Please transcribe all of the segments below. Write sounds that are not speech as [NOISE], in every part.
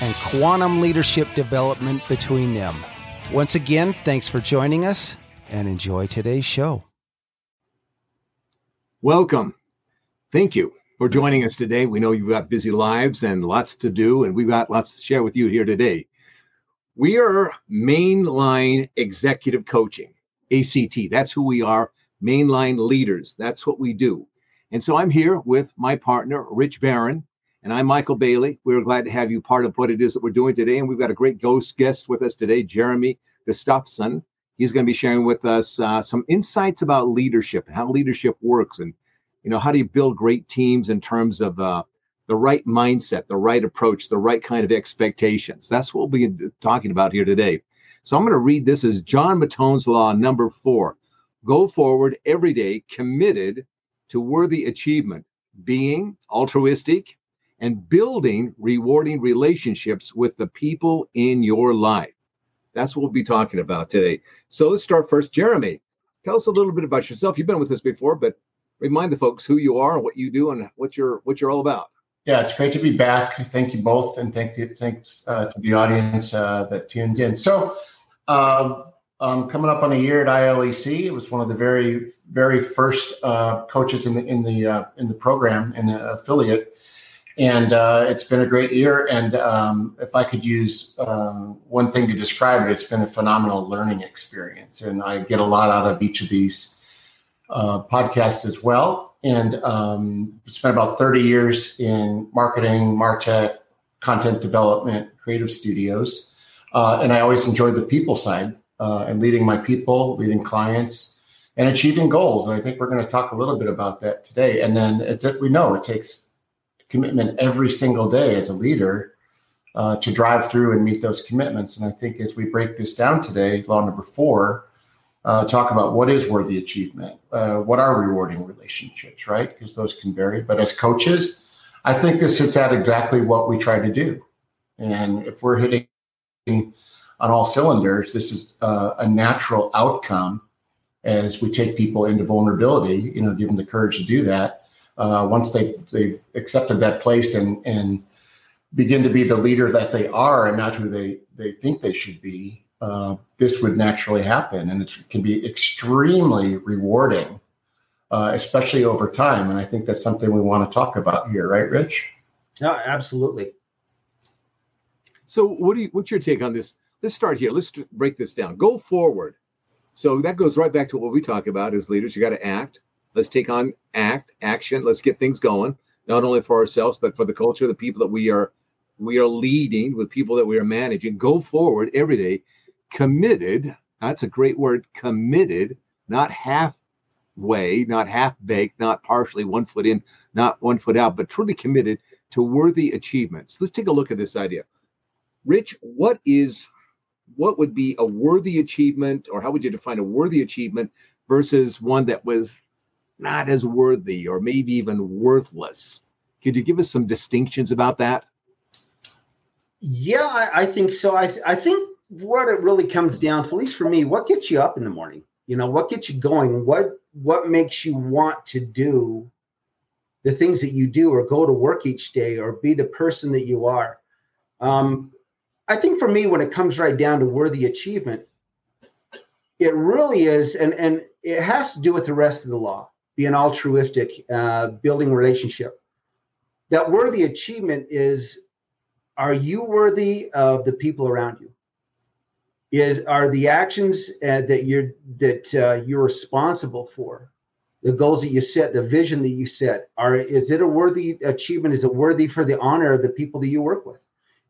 and quantum leadership development between them. Once again, thanks for joining us and enjoy today's show. Welcome. Thank you for joining us today. We know you've got busy lives and lots to do, and we've got lots to share with you here today. We are Mainline Executive Coaching, ACT. That's who we are, Mainline Leaders. That's what we do. And so I'm here with my partner, Rich Barron, and I'm Michael Bailey. We're glad to have you part of what it is that we're doing today. And we've got a great ghost guest with us today, Jeremy Gustafson. He's going to be sharing with us uh, some insights about leadership, how leadership works, and you know how do you build great teams in terms of uh, the right mindset, the right approach, the right kind of expectations. That's what we'll be talking about here today. So I'm going to read this as John Mattone's law number four: Go forward every day, committed to worthy achievement, being altruistic, and building rewarding relationships with the people in your life. That's what we'll be talking about today. So let's start first. Jeremy, tell us a little bit about yourself. You've been with us before, but remind the folks who you are what you do and what you're what you're all about. Yeah, it's great to be back. Thank you both, and thank you, thanks uh, to the audience uh, that tunes in. So, uh, um, coming up on a year at ILEC, it was one of the very, very first uh, coaches in the in the uh, in the program and affiliate and uh, it's been a great year. And um, if I could use uh, one thing to describe it, it's been a phenomenal learning experience, and I get a lot out of each of these uh, podcasts as well. And um, spent about 30 years in marketing, martech, content development, creative studios, uh, and I always enjoyed the people side uh, and leading my people, leading clients. And achieving goals, and I think we're going to talk a little bit about that today. And then it, we know it takes commitment every single day as a leader uh, to drive through and meet those commitments. And I think as we break this down today, law number four, uh, talk about what is worthy achievement, uh, what are rewarding relationships, right? Because those can vary. But as coaches, I think this sits at exactly what we try to do. And if we're hitting on all cylinders, this is uh, a natural outcome as we take people into vulnerability, you know, give them the courage to do that uh, once they've they've accepted that place and and begin to be the leader that they are and not who they they think they should be, uh, this would naturally happen, and it can be extremely rewarding, uh, especially over time. And I think that's something we want to talk about here, right, Rich? Yeah, absolutely. So, what do you, what's your take on this? Let's start here. Let's break this down. Go forward. So that goes right back to what we talk about as leaders. You got to act. Let's take on act, action. Let's get things going, not only for ourselves, but for the culture, the people that we are we are leading, with people that we are managing. Go forward every day, committed. That's a great word, committed, not halfway, not half baked, not partially one foot in, not one foot out, but truly committed to worthy achievements. Let's take a look at this idea. Rich, what is what would be a worthy achievement, or how would you define a worthy achievement versus one that was not as worthy or maybe even worthless. Could you give us some distinctions about that? Yeah, I, I think so. I, I think what it really comes down to, at least for me, what gets you up in the morning? You know, what gets you going? What what makes you want to do the things that you do, or go to work each day, or be the person that you are? Um, I think for me, when it comes right down to worthy achievement, it really is, and and it has to do with the rest of the law being altruistic, uh, building relationship. That worthy achievement is are you worthy of the people around you? Is are the actions uh, that you're that uh, you're responsible for, the goals that you set, the vision that you set, are is it a worthy achievement? Is it worthy for the honor of the people that you work with?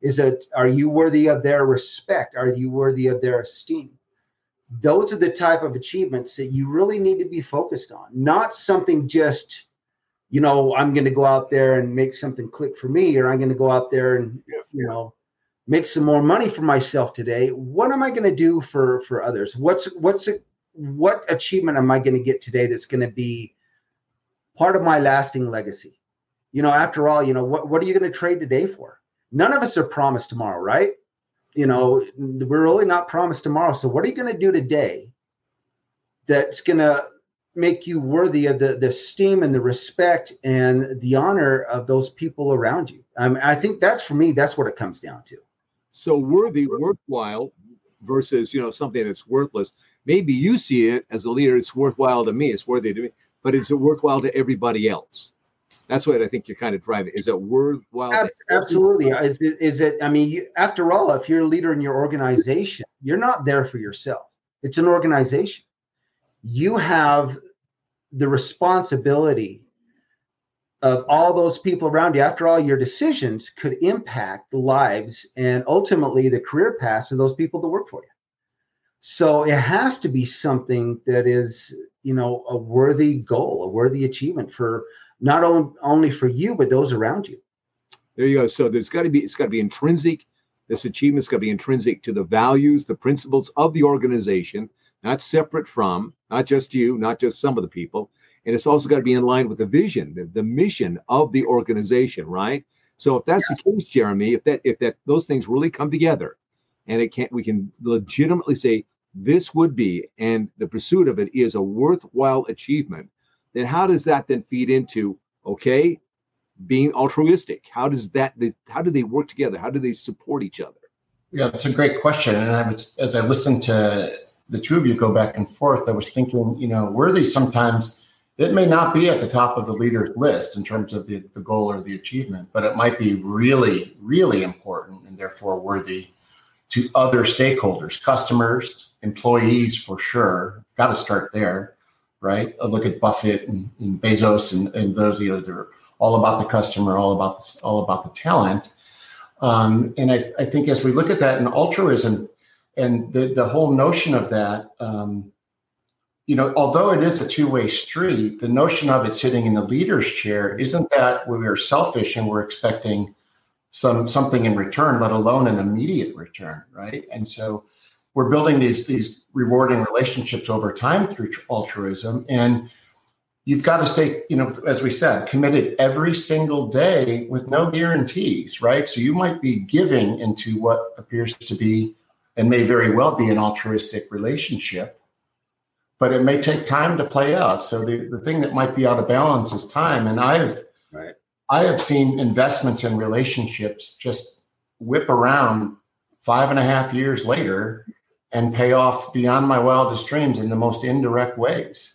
Is it are you worthy of their respect? Are you worthy of their esteem? Those are the type of achievements that you really need to be focused on, not something just you know, I'm going to go out there and make something click for me, or I'm going to go out there and, you know, make some more money for myself today. What am I going to do for for others? What's what's a, what achievement am I going to get today that's going to be part of my lasting legacy? You know, after all, you know, what what are you going to trade today for? None of us are promised tomorrow, right? You know, we're really not promised tomorrow. So what are you going to do today that's going to make you worthy of the the esteem and the respect and the honor of those people around you. Um, I think that's for me. That's what it comes down to. So worthy, worthwhile, versus you know something that's worthless. Maybe you see it as a leader. It's worthwhile to me. It's worthy to me, but it's worthwhile to everybody else. That's what I think you're kind of driving. Is it worthwhile? Absolutely. Is it, is it? I mean, you, after all, if you're a leader in your organization, you're not there for yourself. It's an organization you have the responsibility of all those people around you. After all, your decisions could impact the lives and ultimately the career paths of those people that work for you. So it has to be something that is, you know, a worthy goal, a worthy achievement for not only only for you but those around you. There you go. So there's got to be it's got to be intrinsic. This achievement's got to be intrinsic to the values, the principles of the organization, not separate from, not just you, not just some of the people. And it's also got to be in line with the vision, the, the mission of the organization, right? So if that's the case, Jeremy, if that if that those things really come together and it can't we can legitimately say this would be and the pursuit of it is a worthwhile achievement, then how does that then feed into okay, being altruistic? How does that how do they work together? How do they support each other? Yeah, that's a great question. And I was, as I listened to the two of you go back and forth, I was thinking, you know, worthy sometimes it may not be at the top of the leader's list in terms of the, the goal or the achievement, but it might be really, really important and therefore worthy to other stakeholders, customers, employees for sure. Got to start there, right? A look at Buffett and, and Bezos and, and, those, you know, they're all about the customer, all about this, all about the talent. Um, and I, I think as we look at that in altruism, and the the whole notion of that um, you know although it is a two-way street the notion of it sitting in the leader's chair isn't that we are selfish and we're expecting some something in return let alone an immediate return right and so we're building these these rewarding relationships over time through altruism and you've got to stay you know as we said committed every single day with no guarantees right so you might be giving into what appears to be and may very well be an altruistic relationship, but it may take time to play out. So the, the thing that might be out of balance is time. And I've right. I have seen investments in relationships just whip around five and a half years later and pay off beyond my wildest dreams in the most indirect ways.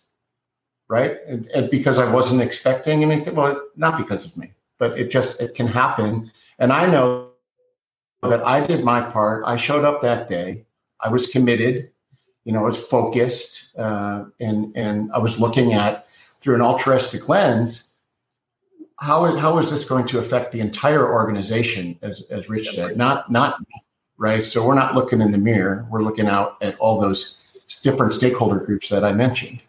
Right. And, and because I wasn't expecting anything. Well, not because of me, but it just it can happen. And I know that I did my part. I showed up that day. I was committed. You know, I was focused, uh, and and I was looking at through an altruistic lens. How how is this going to affect the entire organization? As as Rich said, not not right. So we're not looking in the mirror. We're looking out at all those different stakeholder groups that I mentioned.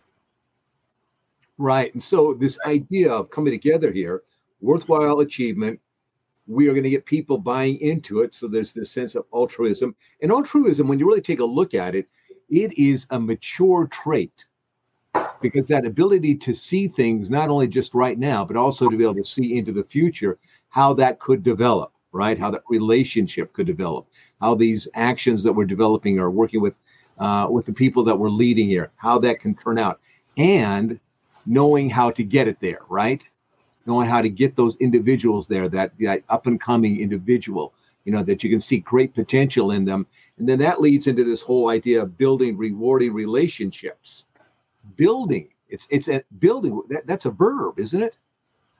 Right. And so this idea of coming together here, worthwhile achievement, we are going to get people buying into it. So there's this sense of altruism. And altruism, when you really take a look at it, it is a mature trait because that ability to see things not only just right now, but also to be able to see into the future how that could develop, right? How that relationship could develop, how these actions that we're developing are working with uh, with the people that we're leading here, how that can turn out, and knowing how to get it there, right? knowing how to get those individuals there, that, that up and coming individual, you know, that you can see great potential in them. And then that leads into this whole idea of building rewarding relationships. Building, it's it's a building, that, that's a verb, isn't it?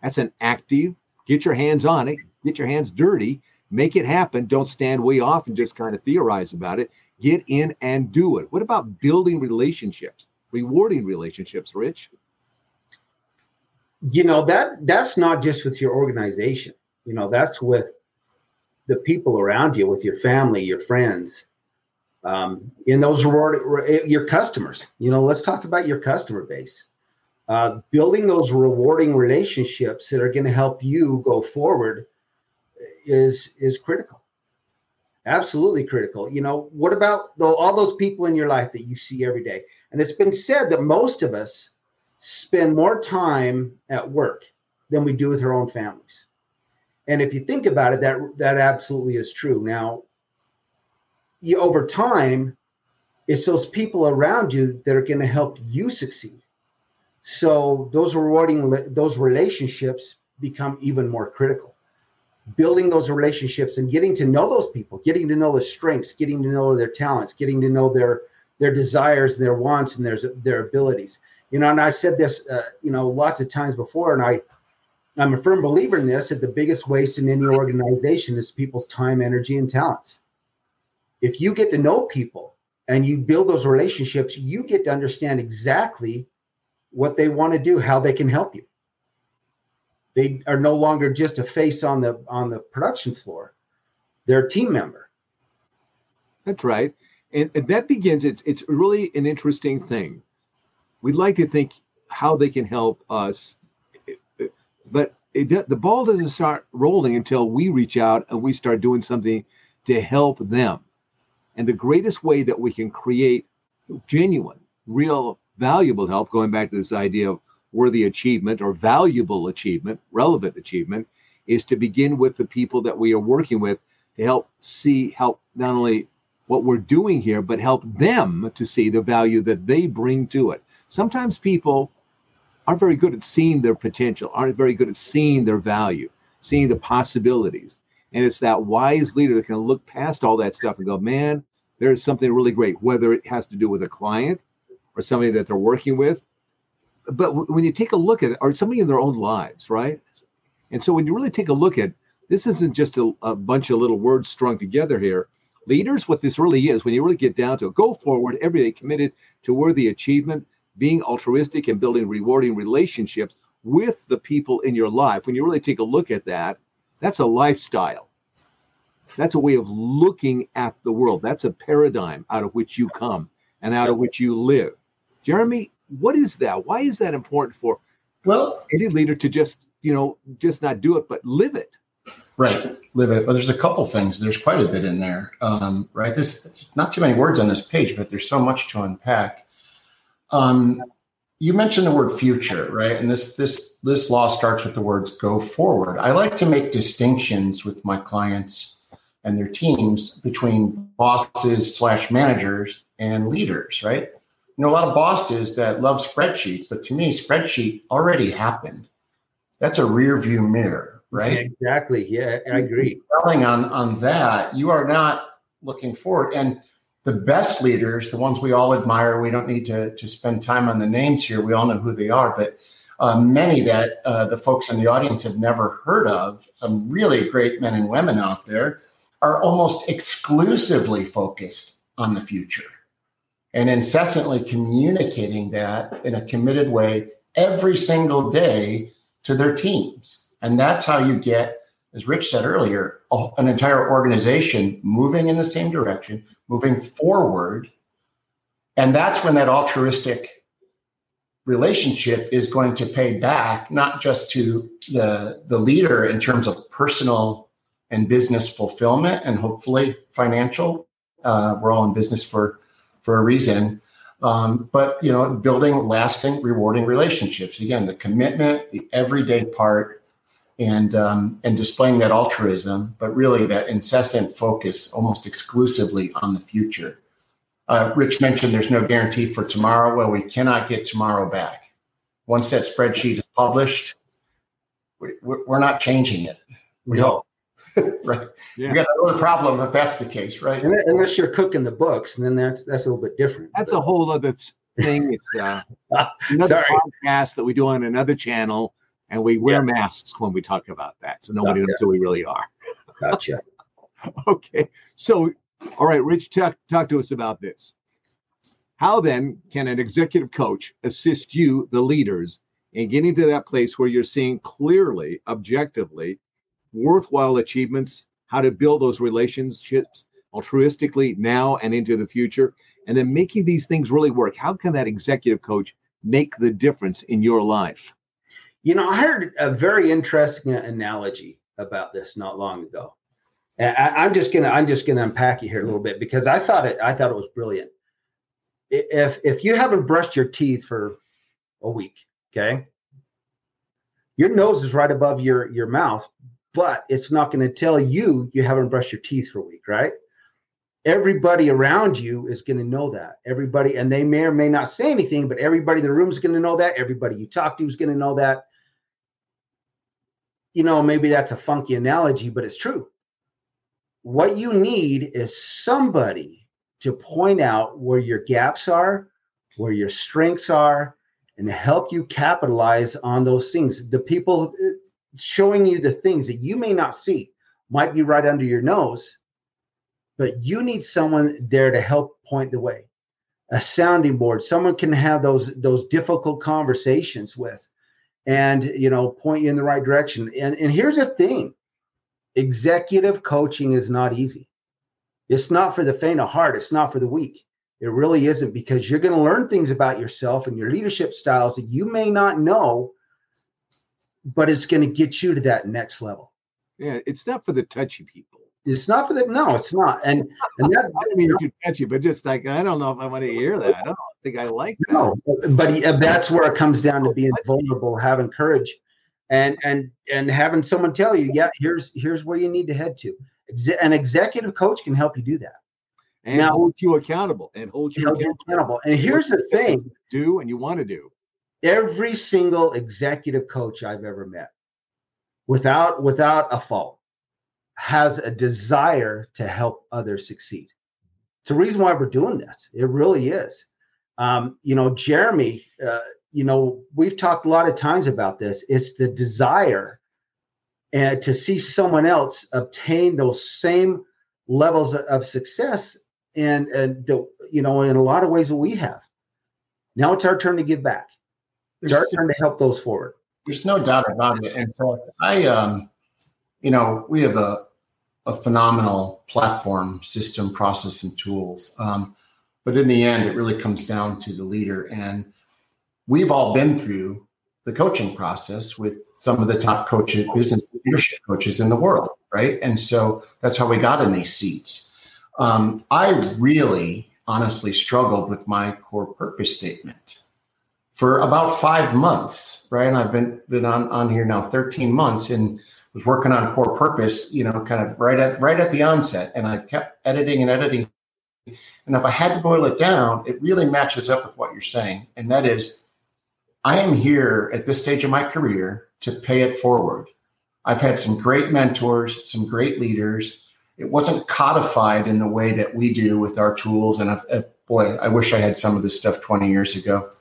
That's an active, get your hands on it, get your hands dirty, Make it happen. Don't stand way off and just kind of theorize about it. Get in and do it. What about building relationships, rewarding relationships, Rich? You know, that that's not just with your organization. You know, that's with the people around you, with your family, your friends, um, in those reward your customers. You know, let's talk about your customer base. Uh, building those rewarding relationships that are going to help you go forward is is critical. Absolutely critical. You know what about the, all those people in your life that you see every day? And it's been said that most of us spend more time at work than we do with our own families. And if you think about it that that absolutely is true. Now you over time it's those people around you that are going to help you succeed. So those rewarding those relationships become even more critical. Building those relationships and getting to know those people, getting to know their strengths, getting to know their talents, getting to know their their desires and their wants and their their abilities. You know, and I've said this, uh, you know, lots of times before, and I I'm a firm believer in this that the biggest waste in any organization is people's time, energy, and talents. If you get to know people and you build those relationships, you get to understand exactly what they want to do, how they can help you. They are no longer just a face on the on the production floor; they're a team member. That's right, and, and that begins. It's it's really an interesting thing. We'd like to think how they can help us, but it, the ball doesn't start rolling until we reach out and we start doing something to help them. And the greatest way that we can create genuine, real valuable help, going back to this idea of worthy achievement or valuable achievement, relevant achievement, is to begin with the people that we are working with to help see, help not only what we're doing here, but help them to see the value that they bring to it. Sometimes people aren't very good at seeing their potential, aren't very good at seeing their value, seeing the possibilities. And it's that wise leader that can look past all that stuff and go, man, there's something really great, whether it has to do with a client, or somebody that they're working with. But when you take a look at it, or somebody in their own lives, right? And so when you really take a look at this, isn't just a, a bunch of little words strung together here. Leaders, what this really is, when you really get down to it, go forward every day committed to worthy achievement, being altruistic and building rewarding relationships with the people in your life. When you really take a look at that, that's a lifestyle. That's a way of looking at the world. That's a paradigm out of which you come and out of which you live. Jeremy, what is that? Why is that important for well any leader to just you know just not do it but live it? Right, live it. Well, there's a couple things. There's quite a bit in there, um, right? There's not too many words on this page, but there's so much to unpack. Um, you mentioned the word future, right? And this this this law starts with the words "go forward." I like to make distinctions with my clients and their teams between bosses slash managers and leaders, right? Know, a lot of bosses that love spreadsheets, but to me, spreadsheet already happened. That's a rear view mirror, right? Exactly. Yeah, I agree. Telling on on that, you are not looking forward. And the best leaders, the ones we all admire, we don't need to, to spend time on the names here. We all know who they are, but uh, many that uh, the folks in the audience have never heard of, some really great men and women out there, are almost exclusively focused on the future and incessantly communicating that in a committed way every single day to their teams. And that's how you get, as Rich said earlier, an entire organization moving in the same direction, moving forward. And that's when that altruistic relationship is going to pay back, not just to the, the leader in terms of personal and business fulfillment and hopefully financial. Uh, we're all in business for for a reason. Um, but you know, building lasting, rewarding relationships. Again, the commitment, the everyday part, and um, and displaying that altruism, but really that incessant focus, almost exclusively on the future. Uh, Rich mentioned there's no guarantee for tomorrow. Well, we cannot get tomorrow back. Once that spreadsheet is published, we, are not changing it. We hope. [LAUGHS] right. Yeah. You got another problem if that's the case, right? Unless you're cooking the books, and then that's that's a little bit different. That's but. a whole other thing. It's uh, [LAUGHS] another Sorry. podcast that we do on another channel, and we wear yeah. masks when we talk about that, so nobody knows who we really are. Gotcha. [LAUGHS] okay. So, all right, Rich, talk, talk to us about this. How then can an executive coach assist you, the leaders, in getting to that place where you're seeing clearly, objectively, worthwhile achievements, how to build those relationships altruistically now and into the future, and then making these things really work? How can that executive coach make the difference in your life? You know, I heard a very interesting analogy about this not long ago. I, am just gonna I'm just gonna unpack it here a little bit because I thought it I thought it was brilliant. If if you haven't brushed your teeth for a week, okay, your nose is right above your your mouth, but it's not going to tell you you haven't brushed your teeth for a week, right? Everybody around you is going to know that. Everybody, and they may or may not say anything, but everybody in the room is going to know that. Everybody you talk to is going to know that. You know, maybe that's a funky analogy, but it's true what you need is somebody to point out where your gaps are, where your strengths are, and help you capitalize on those things. The people showing you the things that you may not see might be right under your nose, but you need someone there to help point the way. A sounding board, someone can have those those difficult conversations with and you know point you in the right direction. And and here's the thing executive coaching is not easy. It's not for the faint of heart, it's not for the weak. It really isn't because you're going to learn things about yourself and your leadership styles that you may not know, but it's going to get you to that next level. Yeah, it's not for the touchy people. It's not for the no, it's not. And and that [LAUGHS] I don't mean too touchy, but just like I don't know if I want to hear that. I don't think I like that. No, but uh, that's where it comes down to [LAUGHS] being vulnerable, having courage, and and and having someone tell you, yeah, here's here's where you need to head to. An executive coach can help you do that. And now, hold you accountable and hold you accountable. accountable. And here's the thing: do and you want to do. Every single executive coach I've ever met, without without a fault, has a desire to help others succeed. It's the reason why we're doing this. It really is. Um, you know, Jeremy, uh, you know, we've talked a lot of times about this. It's the desire and to see someone else obtain those same levels of success and and the, you know in a lot of ways that we have now it's our turn to give back there's, our turn to help those forward. There's no doubt about it. And so i um you know we have a a phenomenal platform system process and tools. Um, but in the end it really comes down to the leader. And we've all been through the coaching process with some of the top coaches, business leadership coaches in the world, right? And so that's how we got in these seats. Um, I really honestly struggled with my core purpose statement for about five months, right? And I've been been on, on here now 13 months and was working on core purpose, you know, kind of right at right at the onset. And I've kept editing and editing. And if I had to boil it down, it really matches up with what you're saying. And that is I am here at this stage of my career to pay it forward. I've had some great mentors, some great leaders. It wasn't codified in the way that we do with our tools. And if, if, boy, I wish I had some of this stuff 20 years ago.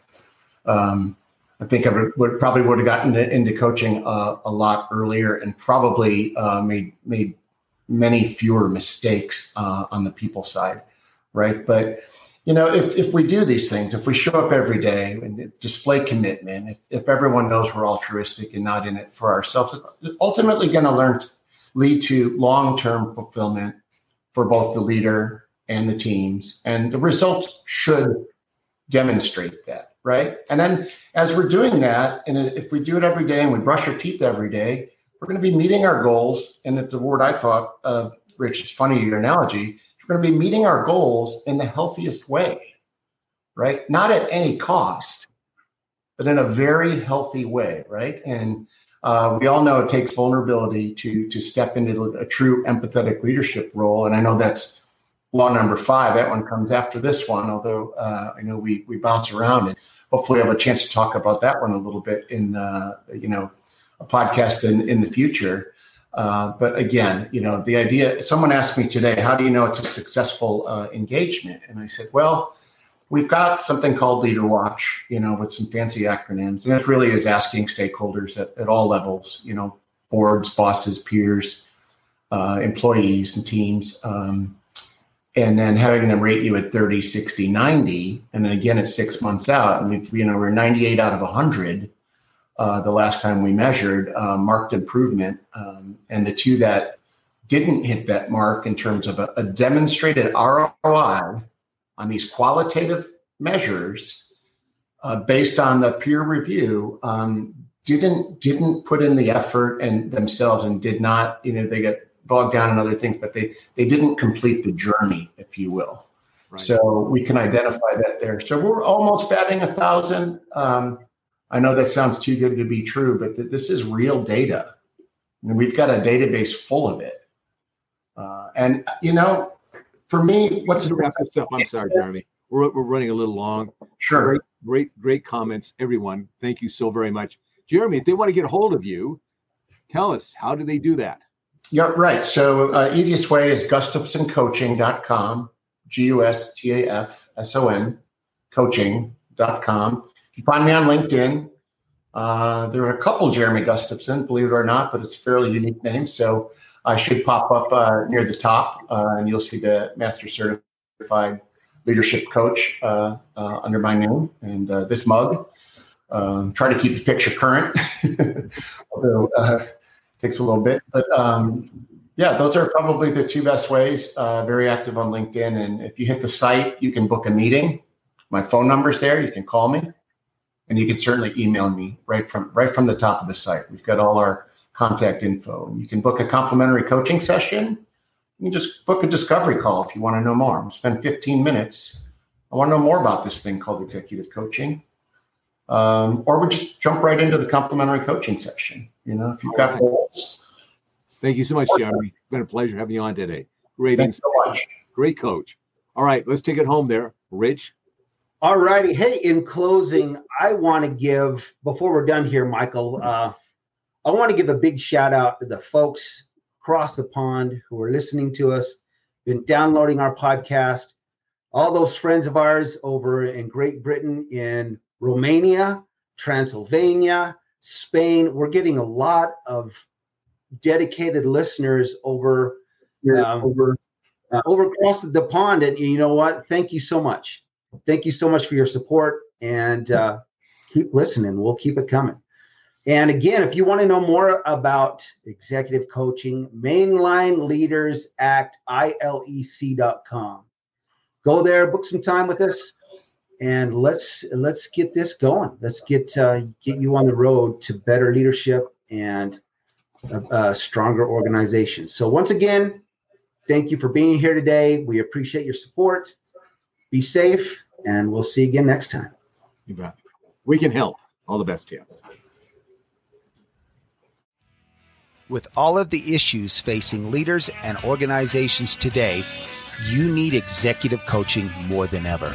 Um, I think I would, probably would have gotten into coaching uh, a lot earlier and probably uh, made made many fewer mistakes uh, on the people side, right? But you know, if, if we do these things, if we show up every day and display commitment, if, if everyone knows we're altruistic and not in it for ourselves, it's ultimately going to learn lead to long-term fulfillment for both the leader and the teams. And the results should demonstrate that, right? And then as we're doing that, and if we do it every day and we brush our teeth every day, we're going to be meeting our goals. And if the word I thought of, Rich, it's funny your analogy, we're going to be meeting our goals in the healthiest way, right? Not at any cost, but in a very healthy way, right? And uh, we all know it takes vulnerability to to step into a true empathetic leadership role, and I know that's law number five. That one comes after this one, although uh, I know we we bounce around and hopefully I have a chance to talk about that one a little bit in uh, you know a podcast in in the future. Uh, but again, you know, the idea, someone asked me today, how do you know it's a successful uh, engagement? And I said, well, we've got something called Leader Watch, you know, with some fancy acronyms. And it really is asking stakeholders at, at all levels, you know, boards, bosses, peers, uh, employees and teams. Um, and then having them rate you at 30, 60, 90, and then again at six months out. And if you know we're 98 out of 100 uh, the last time we measured, uh, marked improvement. Um, and the two that didn't hit that mark in terms of a, a demonstrated ROI on these qualitative measures uh, based on the peer review um, didn't didn't put in the effort and themselves and did not you know they get bogged down in other things but they they didn't complete the journey if you will. Right. so we can identify that there. So we're almost batting a thousand. Um, i know that sounds too good to be true but th- this is real data. And we've got a database full of it. Uh, and you know for me what's the wrap this up i'm sorry jeremy. We're, we're running a little long. Sure. Great, great great comments everyone. Thank you so very much. Jeremy, if they want to get a hold of you, tell us how do they do that? Yeah, right. So uh, easiest way is gustafsoncoaching.com, G-U-S-T-A-F-S-O-N, coaching.com. You find me on LinkedIn, uh, there are a couple Jeremy Gustafson, believe it or not, but it's a fairly unique name. So I should pop up uh, near the top, uh, and you'll see the Master Certified Leadership Coach uh, uh, under my name and this mug. Um, try to keep the picture current, [LAUGHS] although takes a little bit. But um, yeah, those are probably the two best ways. Uh, very active on LinkedIn, and if you hit the site, you can book a meeting. My phone number's there. You can call me, and you can certainly email me right from right from the top of the site. We've got all our contact info. You can book a complimentary coaching session. You can just book a discovery call if you want to know more. Spend 15 minutes. I want to know more about this thing called executive coaching um, or we just jump right into the complimentary coaching session. You know, if you've got right. goals. Thank you so much, Jeremy. It's been a pleasure having you on today. Great, Thanks so much. Great coach. All right, let's take it home there, Rich. All righty. Hey, in closing, I want to give before we're done here, Michael. Uh, I want to give a big shout out to the folks across the pond who are listening to us, been downloading our podcast. All those friends of ours over in Great Britain, in Romania, Transylvania, Spain. We're getting a lot of dedicated listeners over um, over uh, over across the pond. And you know what? Thank you so much. Thank you so much for your support and uh, keep listening. We'll keep it coming. And again, if you want to know more about executive coaching, Mainline Leaders Act, ILEC.com. Go there, book some time with us and let's let's get this going. Let's get uh, get you on the road to better leadership and a, a stronger organization. So once again, thank you for being here today. We appreciate your support. Be safe, and we'll see you again next time. You bet. We can help. All the best to you. With all of the issues facing leaders and organizations today, you need executive coaching more than ever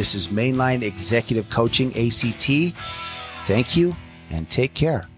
this is Mainline Executive Coaching ACT. Thank you and take care.